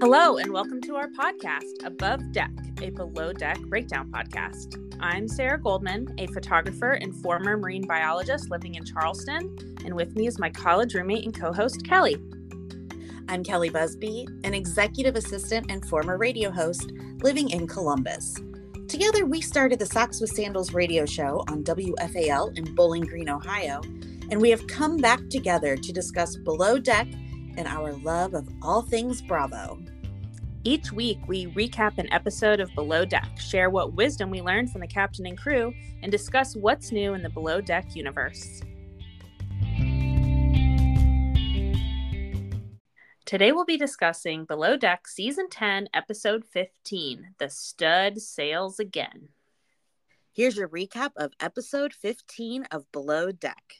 Hello, and welcome to our podcast, Above Deck, a below deck breakdown podcast. I'm Sarah Goldman, a photographer and former marine biologist living in Charleston, and with me is my college roommate and co host, Kelli. I'm Kelli Busby, an executive assistant and former radio host living in Columbus. Together, we started the Socks with Sandals radio show on WFAL in Bowling Green, Ohio, and we have come back together to discuss Below Deck and our love of all things Bravo. Each week, we recap an episode of Below Deck, share what wisdom we learned from the captain and crew, and discuss what's new in the Below Deck universe. Today, we'll be discussing Below Deck Season 10, Episode 15 The Stud Sails Again. Here's your recap of episode 15 of Below Deck.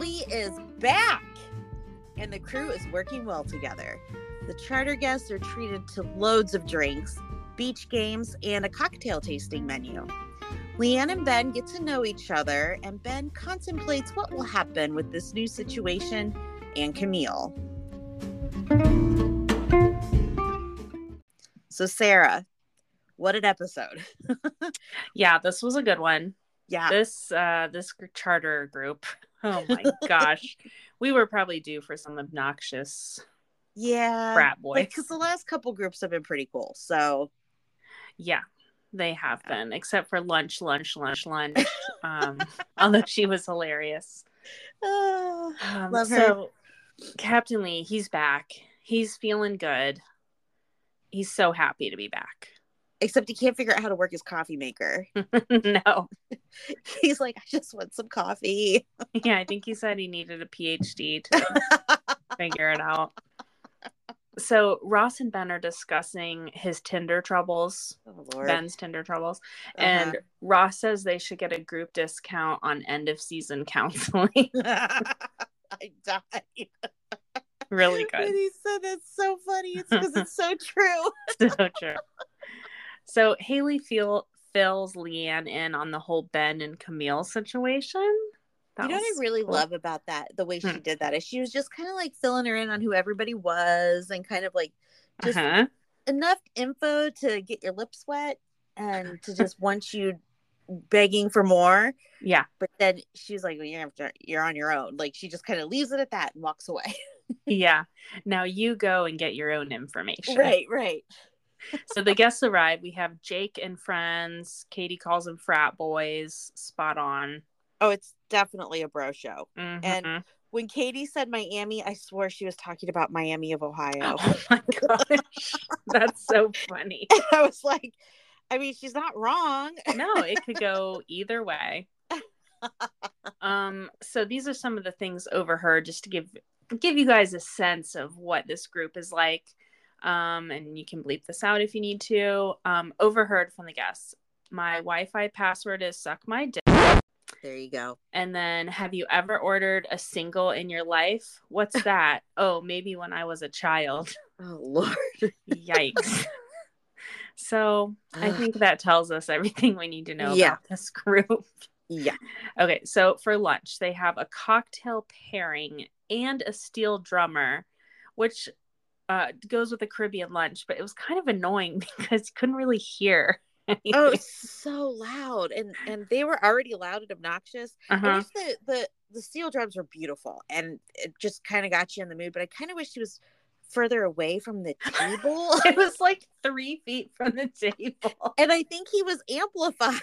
Lee is back, and the crew is working well together. The charter guests are treated to loads of drinks, beach games, and a cocktail tasting menu. Leanne and Ben get to know each other, and Ben contemplates what will happen with this new situation and Camille. So, Sarah, what an episode! Yeah, this was a good one. yeah, This uh this charter group. Oh my gosh. We were probably due for some obnoxious yeah, frat boys. because the last couple groups have been pretty cool. So, Yeah, they have been, except for lunch, lunch, lunch, lunch. Um, although she was hilarious. ah, Um, Love her. Captain Lee, he's back. He's feeling good. He's so happy to be back. Except he can't figure out how to work his coffee maker. no, He's like, I just want some coffee. yeah, I think he said he needed a PhD to figure it out. So Ross and Ben are discussing his Tinder troubles, Oh Lord. Ben's Tinder troubles, Uh-huh. and Ross says they should get a group discount on end of season counseling. I died. really good. he said that's so funny. It's because it's so true. so true. So Haley feel fills Leanne in on the whole Ben and Camille situation. That you know what I really cool. love about that? The way she Hmm. did that is she was just kind of like filling her in on who everybody was and kind of like just Uh-huh. enough info to get your lips wet and to just want you begging for more. Yeah, But then she's like, well, you're, after, you're on your own. Like she just kind of leaves it at that and walks away. yeah. Now you go and get your own information. right, right. So the guests arrive. We have Jake and friends. Katie calls them frat boys. Spot on. Oh, it's definitely a bro show. Mhm. And- When Katie said Miami, I swore she was talking about Miami of Ohio. oh my gosh, that's so funny. I was like, I mean, she's not wrong. No, it could go either way. Um, so these are some of the things overheard, just to give give you guys a sense of what this group is like. Um, and you can bleep this out if you need to. Um, overheard from the guests. My Wi-Fi password is suck my dick. There you go. And then, have you ever ordered a single in your life? What's that? oh, maybe when I was a child. Oh Lord. Yikes. so I think that tells us everything we need to know Yeah. about this group. Yeah. Okay, so for lunch, they have a cocktail pairing and a steel drummer, which uh, goes with a Caribbean lunch, but it was kind of annoying because you couldn't really hear. anything. Oh, so loud, and and they were already loud and obnoxious. I uh-huh. wish the the the steel drums were beautiful, and it just kind of got you in the mood. But I kind of wish he was further away from the table, it was like three feet from the table. and I think he was amplified.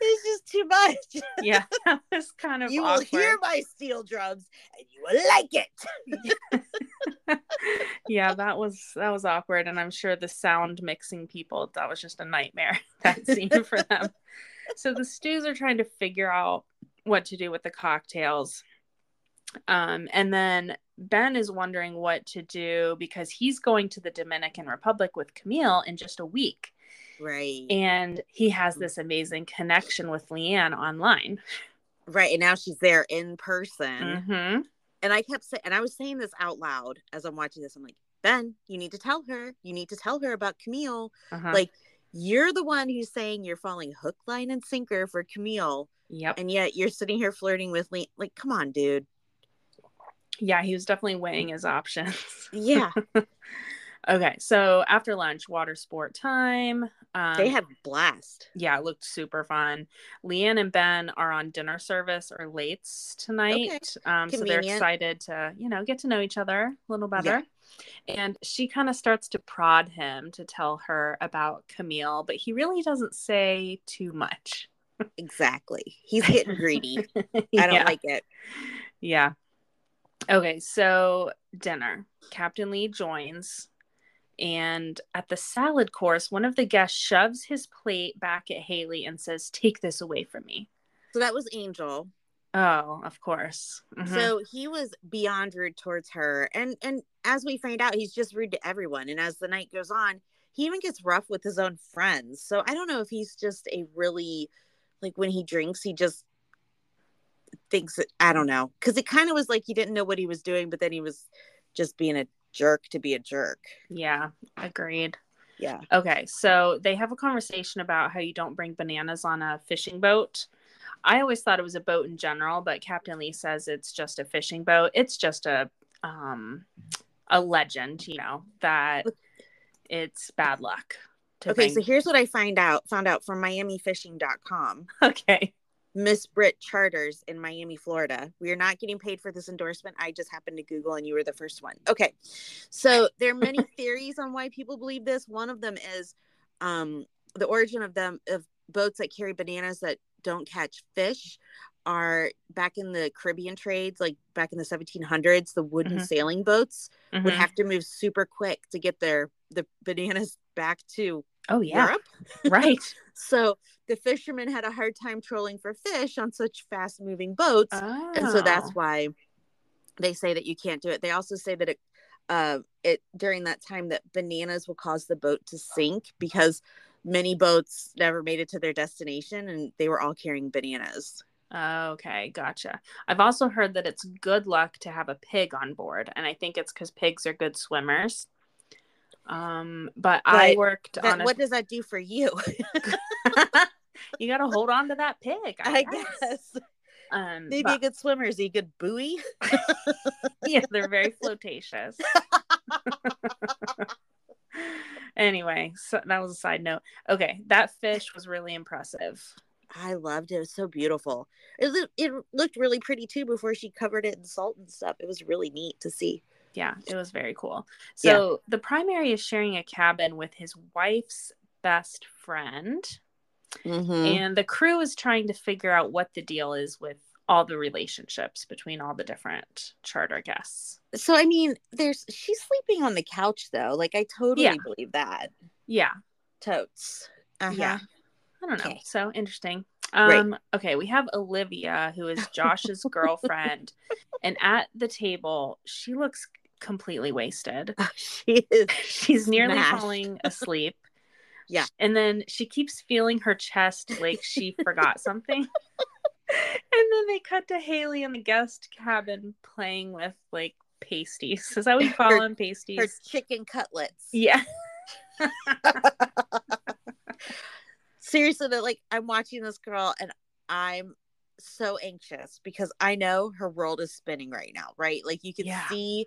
It's just too much. Yeah, that was kind of you will hear my steel drums, and you will like it. yeah, that was that was awkward, and I'm sure the sound mixing people that was just a nightmare that scene for them. So the stews are trying to figure out what to do with the cocktails, um, and then Ben is wondering what to do because he's going to the Dominican Republic with Camille in just a week, Right. and he has this amazing connection with Leanne online. right. And now she's there in person. hmm And I kept saying, and I was saying this out loud as I'm watching this. I'm like, Ben, you need to tell her. You need to tell her about Camille. Uh-huh. Like, You're the one who's saying you're falling hook, line, and sinker for Camille, Yep. and yet you're sitting here flirting with Lee. Like, come on, dude. Yeah, he was definitely weighing his options. Yeah, okay, so after lunch, water sport time. Um, they had blast. yeah, it looked super fun. Leanne and Ben are on dinner service or lates tonight. Um, so they're excited to, you know, get to know each other a little better. And she kind of starts to prod him to tell her about Camille, but he really doesn't say too much. Exactly. He's getting greedy. I don't yeah. like it. Yeah. Okay, so dinner. Captain Lee joins. And at the salad course, one of the guests shoves his plate back at Haley and says, Take this away from me. So that was Angel. Oh, of course. Mhm. So he was beyond rude towards her, and and as we find out, he's just rude to everyone. And as the night goes on, he even gets rough with his own friends. So I don't know if he's just a really like when he drinks, he just thinks that I don't know because it kind of was like he didn't know what he was doing, but then he was just being a jerk to be a jerk. yeah, agreed. Yeah. Okay, so they have a conversation about how you don't bring bananas on a fishing boat. I always thought it was a boat in general, but Captain Lee says it's just a fishing boat. It's just a um a legend, you know, that it's bad luck. Okay, bring... so here's what I find out found out from MiamiFishing.com. okay. Miss Britt Charters in Miami, Florida. We are not getting paid for this endorsement. I just happened to Google and you were the first one. Okay. So there are many theories on why people believe this. One of them is um, the origin of them of boats that carry bananas that don't catch fish are back in the Caribbean trades, like back in the 1700s, the wooden Mhm. sailing boats would Mhm. have to move super quick to get their the bananas back to Oh yeah. Europe. right. So the fishermen had a hard time trolling for fish on such fast moving boats. Oh. And so that's why they say that you can't do it. They also say that it, uh, it during that time that bananas will cause the boat to sink because many boats never made it to their destination and they were all carrying bananas. Okay, gotcha. I've also heard that it's good luck to have a pig on board, and I think it's because pigs are good swimmers. Um, but I worked That, on a what does that do for you? you got to hold on to that pig. I, I guess. guess Um, maybe but- a good swimmer is he a good buoy? yeah, they're very flirtatious. anyway, so that was a side note. Okay, that fish was really impressive. I loved it. It was so beautiful. It, it looked really pretty too before she covered it in salt and stuff. It was really neat to see. Yeah, it was very cool. So the primary is sharing a cabin with his wife's best friend, Mm-hmm. and the crew is trying to figure out what the deal is with all the relationships between all the different charter guests. So I mean, there's she's sleeping on the couch though. Like I totally Yeah. believe that. Yeah, Totes. Uh-huh. yeah. I don't know. Okay. So interesting. Right. Um, okay, we have Olivia, who is Josh's girlfriend, and at the table, she looks completely wasted. she is. She's nearly Smashed. falling asleep. Yeah. And then she keeps feeling her chest like she forgot something. and then they cut to Haley in the guest cabin playing with like pasties. Is that what you call Her- them? Pasties? Her chicken cutlets. yeah. Seriously, though, like I'm watching this girl and I'm so anxious because I know her world is spinning right now, right? Like you can Yeah. see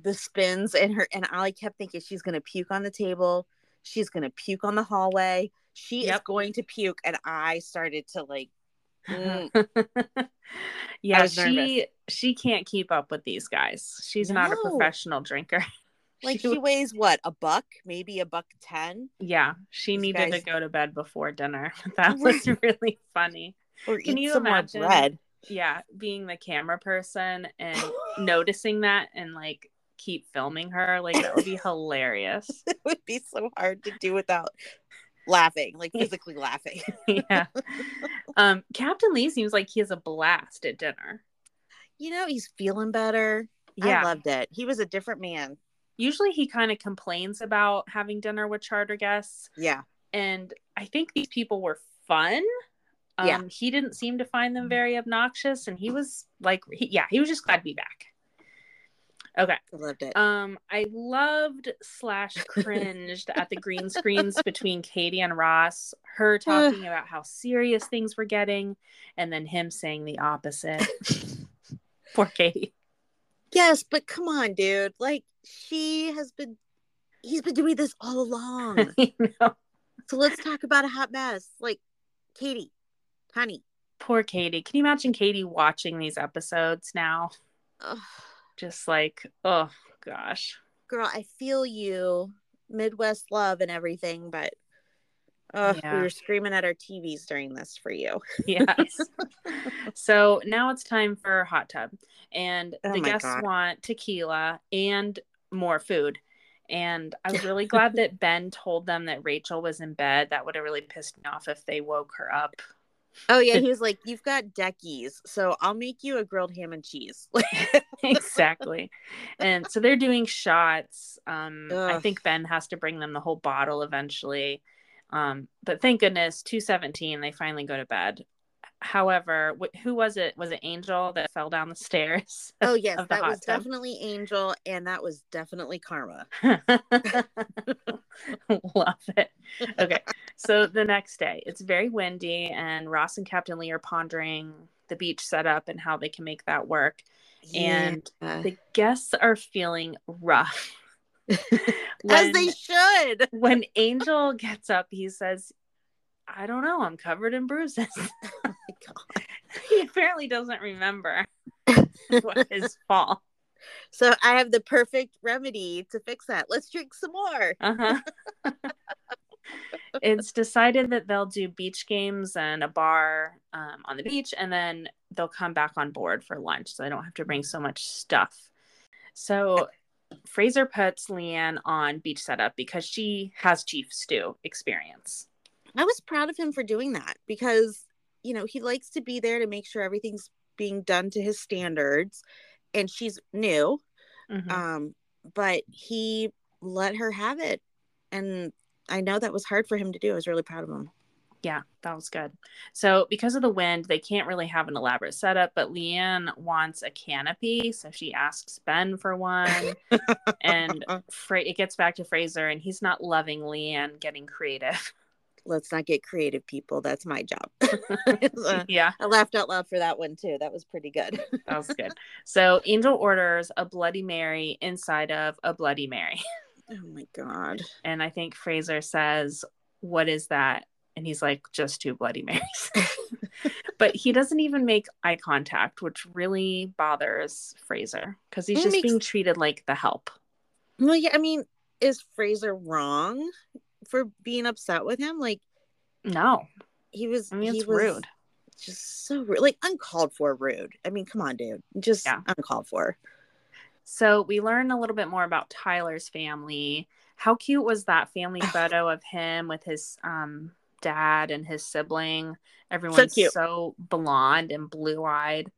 the spins in her, and I kept thinking she's gonna puke on the table, she's gonna puke on the hallway, she is going to puke, and I started to like, mm, yeah, she she can't keep up with these guys. She's not a professional drinker. like She- she weighs what a buck, maybe a buck ten, yeah, she These needed to go to bed before dinner. That was really funny. Or Can eat you some imagine? more bread. Yeah, being the camera person and noticing that and like keep filming her, like that would be hilarious. it would be so hard to do without laughing, like physically laughing. yeah. Um, Captain Lee seems like he has a blast at dinner. You know, he's feeling better. Yeah. I loved it. He was a different man. Usually he kind of complains about having dinner with charter guests. Yeah. And I think these people were fun. Um, Yeah. He didn't seem to find them very obnoxious. And he was like, he, yeah, he was just glad to be back. Okay. I loved it. Um, I loved slash cringed at the green screens between Katie and Ross, her talking about how serious things were getting, and then him saying the opposite. Poor Katie. yes, but come on, dude. Like she has been he's been doing this all along. So let's talk about a hot mess. Like Katie, honey. Poor Katie. Can you imagine Katie watching these episodes now? ugh, Just like, oh gosh. girl, I feel you. Midwest love and everything, but uh, Yeah. we were screaming at our TVs during this for you. Yes. so now it's time for hot tub. And Oh the guests God. want tequila and more food. And I was really glad that Ben told them that Rachel was in bed. That would have really pissed me off if they woke her up. Oh yeah, he was like, "You've got deckies, so I'll make you a grilled ham and cheese." exactly. And so they're doing shots. Um, I think Ben has to bring them the whole bottle eventually. Um, but thank goodness, 217, they finally go to bed. However, wh- who was it? Was it Angel that fell down the stairs? oh yes, that was tub. definitely Angel, and that was definitely Karma. Love it. Okay. So the next day, it's very windy, and Ross and Captain Lee are pondering the beach setup and how they can make that work. And The guests are feeling rough. as they should. when Angel gets up, he says, I don't know, I'm covered in bruises. Oh my God. he apparently doesn't remember what his fall. So I have the perfect remedy to fix that. Let's drink some more. Uh-huh. it's decided that they'll do beach games and a bar um, on the beach, and then they'll come back on board for lunch, so they don't have to bring so much stuff. So Fraser puts Leanne on beach setup because she has chief stew experience. I was proud of him for doing that because, you know, he likes to be there to make sure everything's being done to his standards. And she's new, Mhm. um, but he let her have it. And I know that was hard for him to do. I was really proud of him. Yeah, that was good. So, because of the wind, they can't really have an elaborate setup, but Leanne wants a canopy. So, she asks Ben for one. and Fra- it gets back to Fraser, and he's not loving Leanne getting creative. Let's not get creative, people. That's my job. Uh, yeah, I laughed out loud for that one too. That was pretty good. that was good. So, Angel orders a Bloody Mary inside of a Bloody Mary. Oh my god. And I think Fraser says, What is that? And he's like, Just two Bloody Marys. but he doesn't even make eye contact, which really bothers Fraser because he's It just makes- being treated like the help. Well, yeah, I mean, is Fraser wrong for being upset with him? Like No, he was I mean, he it's was rude. just so rude. Like uncalled for rude. I mean, come on, dude. Just Yeah. uncalled for. So we learn a little bit more about Tyler's family. How cute was that family photo of him with his um, dad and his sibling? Everyone's cute. so blonde and blue eyed.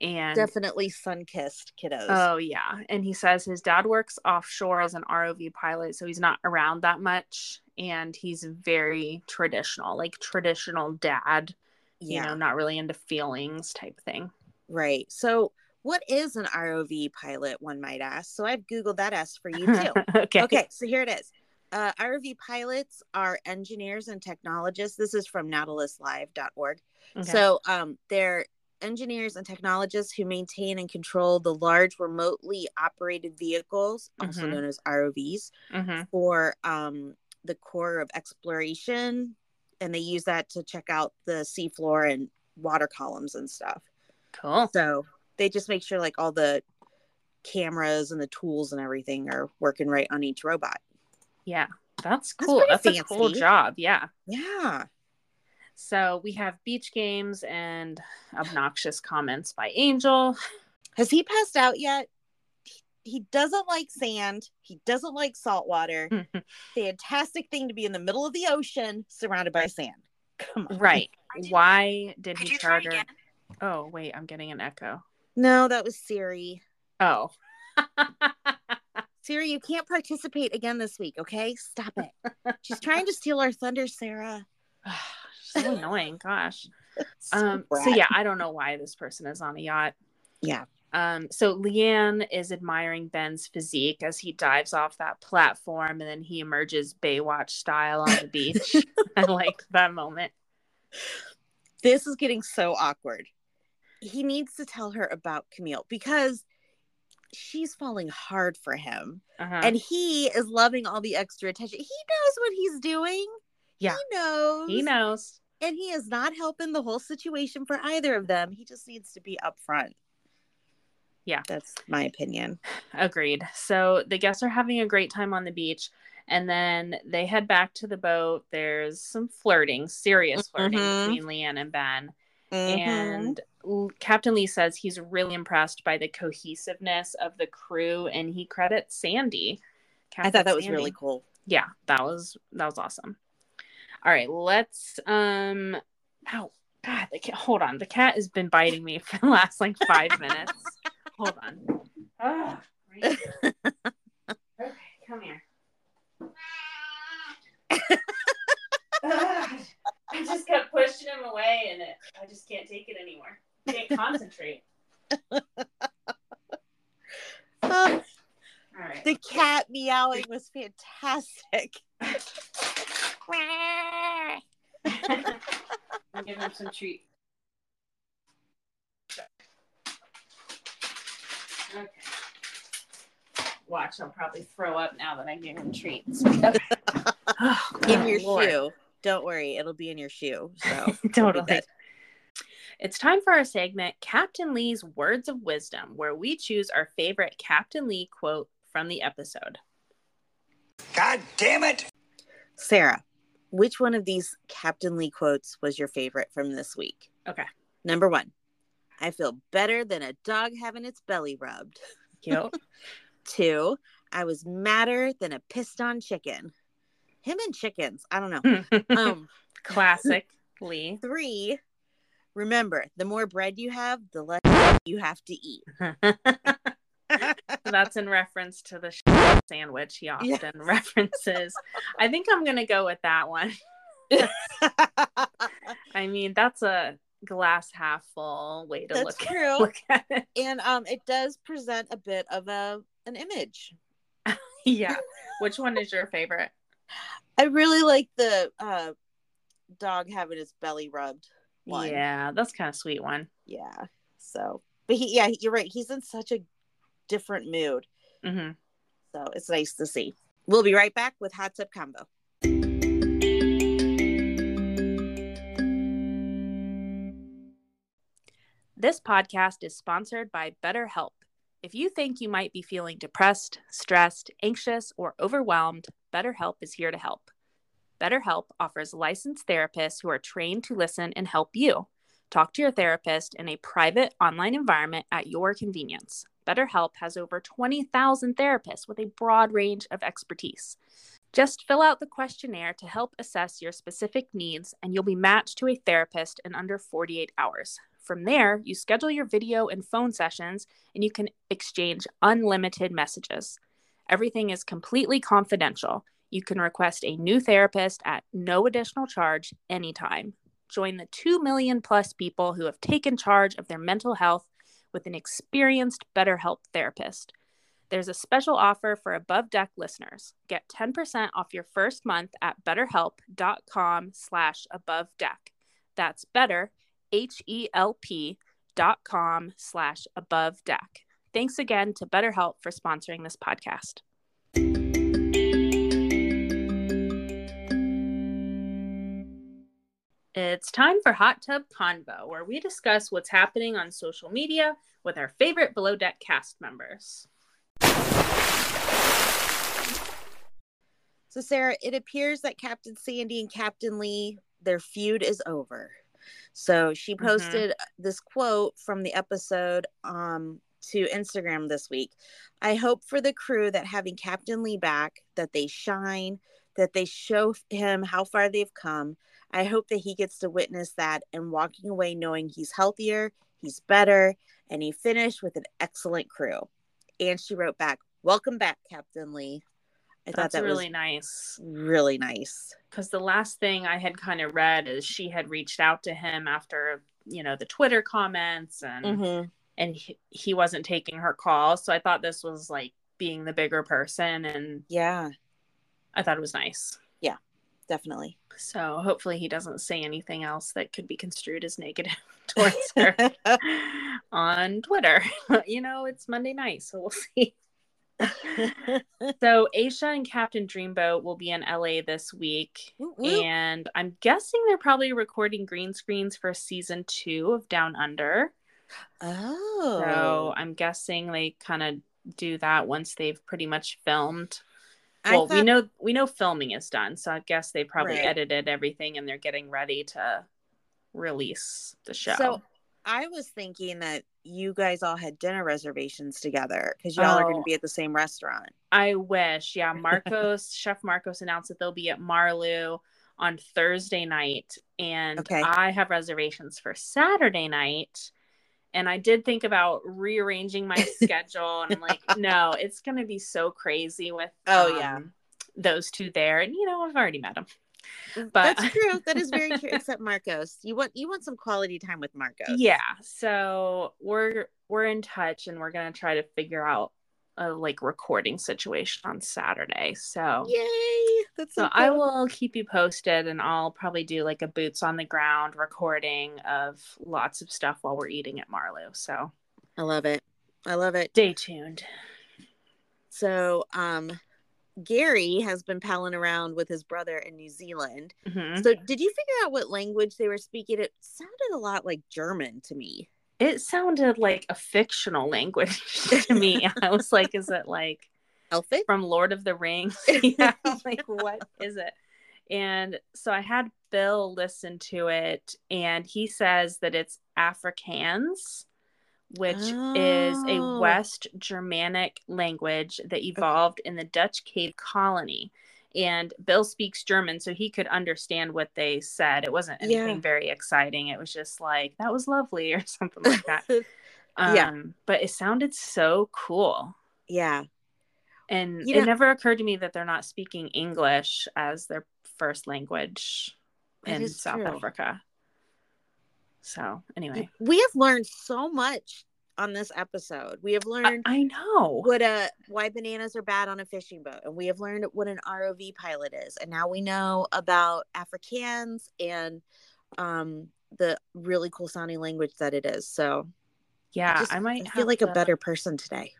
And Definitely sun kissed kiddos. oh yeah, and he says his dad works offshore as an ROV pilot, so he's not around that much, and he's very traditional, like traditional dad. You yeah, know, not really into feelings type thing. right. So what is an ROV pilot, one might ask? So I've Googled that S for you too. okay. okay, so here it is. Uh, ROV pilots are engineers and technologists. This is from nautiluslive.org. Okay. So um, they're engineers and technologists who maintain and control the large remotely operated vehicles, also Mhm. known as ROVs, Mhm. for um, the Corps of Exploration. And they use that to check out the seafloor and water columns and stuff. cool. So they just make sure like all the cameras and the tools and everything are working right on each robot. Yeah, that's That's cool. pretty That's, a cool job. Yeah. Yeah. So we have beach games and obnoxious comments by Angel. Has he passed out yet? He- He doesn't like sand. He doesn't like salt water. Fantastic thing to be in the middle of the ocean surrounded by sand. Come on. right. Why did Could he try charter? Oh, wait, I'm getting an echo. No, that was Siri. Oh. Siri, you can't participate again this week, okay? Stop it. She's trying to steal our thunder, Sarah. so annoying. Gosh. So Um, so yeah, I don't know why this person is on a yacht. Yeah. Um, so Leanne is admiring Ben's physique as he dives off that platform and then he emerges Baywatch style on the beach. I like that moment. This is getting so awkward. He needs to tell her about Camille because she's falling hard for him Uh-huh. and he is loving all the extra attention. He knows what he's doing. Yeah. He knows. he knows. And he is not helping the whole situation for either of them. He just needs to be upfront. Yeah. That's my opinion. Agreed. So the guests are having a great time on the beach. And then they head back to the boat. There's some flirting, serious flirting Mhm. between Leanne and Ben. Mhm. And Captain Lee says he's really impressed by the cohesiveness of the crew and he credits Sandy. I thought that was really cool. yeah that was that was awesome. All right let's um ow god the cat hold on. The cat has been biting me for the last like five minutes. Hold on. Ah, right okay come here. Ah, i just kept pushing him away and it i just can't take it anymore can't concentrate all right the cat meowing was fantastic. I'll give him some treat. Okay. Watch, I'll probably throw up now that I gave him treats. Oh, in your Lord. shoe. Don't worry, it'll be in your shoe. So totally. Good. It's time for our segment, Captain Lee's Words of Wisdom, where we choose our favorite Captain Lee quote from the episode. God damn it! Sarah, which one of these Captain Lee quotes was your favorite from this week? Okay. Number one, I feel better than a dog having its belly rubbed. Cute. Two, I was madder than a pissed on chicken. Him and chickens, I don't know. Um, Classic Lee. three, remember, the more bread you have, the less you have to eat. That's in reference to the sandwich he often Yes. references. I think I'm going to go with that one. I mean, that's a glass half full way to That's look, true. look at it. and um, it does present a bit of a an image. Yeah. Which one is your favorite? I really like the uh, dog having his belly rubbed one. Yeah, that's kind of sweet one. Yeah. So, but he, yeah, you're right. He's in such a different mood. hmm So it's nice to see. We'll be right back with Hot Tub Convo. This podcast is sponsored by BetterHelp. If you think you might be feeling depressed, stressed, anxious, or overwhelmed, BetterHelp is here to help. BetterHelp offers licensed therapists who are trained to listen and help you. Talk to your therapist in a private online environment at your convenience. BetterHelp has over 20,000 therapists with a broad range of expertise. Just fill out the questionnaire to help assess your specific needs, and you'll be matched to a therapist in under 48 hours. From there, you schedule your video and phone sessions, and you can exchange unlimited messages. Everything is completely confidential. You can request a new therapist at no additional charge anytime. Join the 2 million plus people who have taken charge of their mental health with an experienced BetterHelp therapist. There's a special offer for Above Deck listeners. Get 10% off your first month at betterhelp.com slash above deck. That's better, H-E-L-P dot com slash above deck. Thanks again to BetterHelp for sponsoring this podcast. It's time for Hot Tub Convo, where we discuss what's happening on social media with our favorite Below Deck cast members. So, Sarah, it appears that Captain Sandy and Captain Lee, their feud is over. So she Mhm. posted this quote from the episode um, to Instagram this week. I hope for the crew that having Captain Lee back, that they shine, that they show him how far they've come. I hope that he gets to witness that and walking away knowing he's healthier, he's better, and he finished with an excellent crew. And she wrote back, Welcome back, Captain Lee. I thought That's that really was nice. really nice. Because the last thing I had kind of read is she had reached out to him after, you know, the Twitter comments and Mm-hmm. and he, he wasn't taking her call. So I thought this was like being the bigger person, and Yeah, I thought it was nice. Yeah, definitely. So hopefully he doesn't say anything else that could be construed as negative towards her on Twitter. you know, it's Monday night, so we'll see. so Aesha and Captain Dreamboat will be in LA this week. Woot woot. And I'm guessing they're probably recording green screens for season two of Down Under. oh, So I'm guessing they kind of do that once they've pretty much filmed. Well, we know we know filming is done, so I guess they probably Right. edited everything and they're getting ready to release the show. So I was thinking that you guys all had dinner reservations together because y'all are going Oh. to be at the same restaurant. I wish. Yeah, Marcos, Chef Marcos announced that they'll be at Marlu on Thursday night. And Okay. I have reservations for Saturday night. And I did think about rearranging my schedule. And I'm like, no, it's going to be so crazy with Oh, yeah. um, those two there. And, you know, I've already met them. But- That's true. That is very true. Except Marcos, you want you want some quality time with Marcos. Yeah. So we're we're in touch and we're gonna try to figure out a like recording situation on Saturday. So Yay! That's so, So I will keep you posted and I'll probably do like a boots on the ground recording of lots of stuff while we're eating at Marlowe. So I love it. I love it. stay tuned. So, um, Gary has been palling around with his brother in New Zealand. Mhm. So, did you figure out what language they were speaking? It sounded a lot like German to me. It sounded like a fictional language to me. I was like, is it like Elfish? from Lord of the Rings? yeah, like what is it? And so I had Bill listen to it, and he says that it's Afrikaans, which is a Oh. West Germanic language that evolved in the Dutch Cape Colony. And Bill speaks German, so he could understand what they said. It wasn't anything Yeah. very exciting. It was just like, that was lovely, or something like that. Um, Yeah. But it sounded so cool. yeah. And You it know- never occurred to me that they're not speaking English as their first language in South true. Africa. So, anyway, We have learned so much on this episode. We have learned I know. what a why bananas are bad on a fishing boat, and we have learned what an ROV pilot is, and now we know about Afrikaans and um the really cool sounding language that it is. So Yeah, just- I might I feel like a better person today.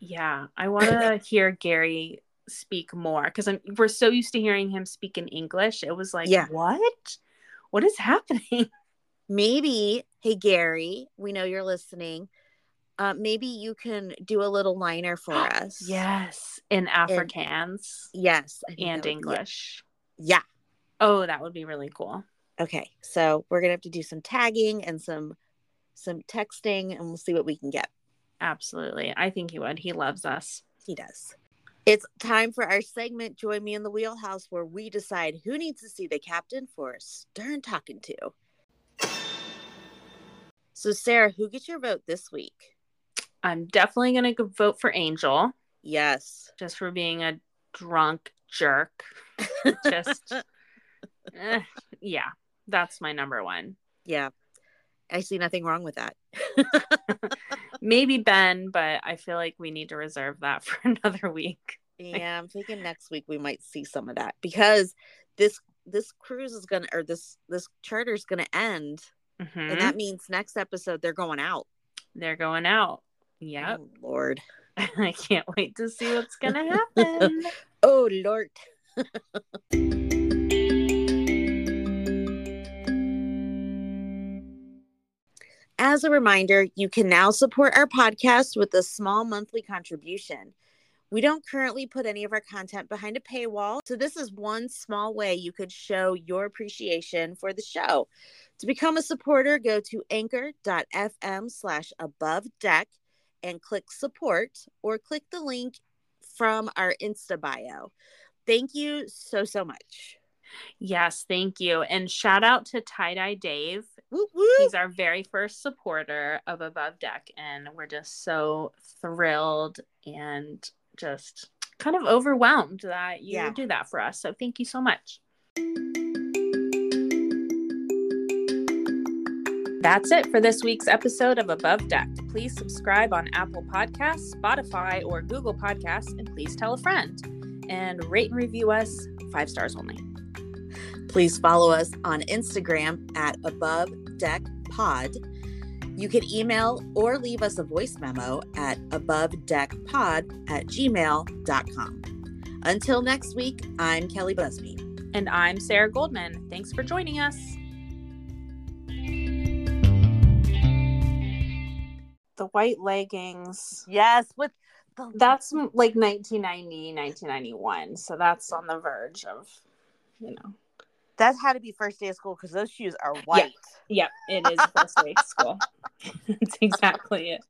Yeah, I want to hear Gary speak more because I'm we're so used to hearing him speak in English. It was like, Yeah. what? What is happening? Maybe, hey Gary, we know you're listening. Uh, maybe you can do a little liner for us. yes, in Afrikaans Yes. And would- English. Yeah. Oh, that would be really cool. Okay. So we're gonna have to do some tagging and some some texting, and we'll see what we can get. Absolutely. I think he would. He loves us. He does. It's time for our segment, Join Me in the Wheelhouse, where we decide who needs to see the captain for a stern talking to. So, Sarah, who gets your vote this week? I'm definitely going to vote for Angel Yes. just for being a drunk jerk. Just, eh, yeah, that's my number one. yeah. I see nothing wrong with that. Maybe Ben, but I feel like we need to reserve that for another week. yeah, I'm thinking next week we might see some of that because this this cruise is gonna or this this charter is gonna end, Mhm. and that means next episode they're going out. They're going out. Yep. Oh, Lord. I can't wait to see what's going to happen. Oh Lord. As a reminder, you can now support our podcast with a small monthly contribution. We don't currently put any of our content behind a paywall, so this is one small way you could show your appreciation for the show. To become a supporter, go to anchor.fm slash above deck and click support or click the link from our Insta bio. Thank you so, so much. yes, thank you. And shout out to Tie Dye Dave. Woo woo. He's our very first supporter of Above Deck, and we're just so thrilled and just kind of overwhelmed that you Yeah. do that for us. So thank you so much. That's it for this week's episode of Above Deck. Please subscribe on Apple Podcasts, Spotify, or Google Podcasts, and please tell a friend. And rate and review us five stars only. Please follow us on Instagram at Above Deck Pod. You can email or leave us a voice memo at abovedeckpod at gmail.com. Until next week, I'm Kelli Busby. And I'm Sarah Goldman. Thanks for joining us. The white leggings. Yes, with the That's like 1990, 1991. So that's on the verge of, you know. that had to be first day of school because those shoes are white. Yep, it is first day of school. That's exactly it.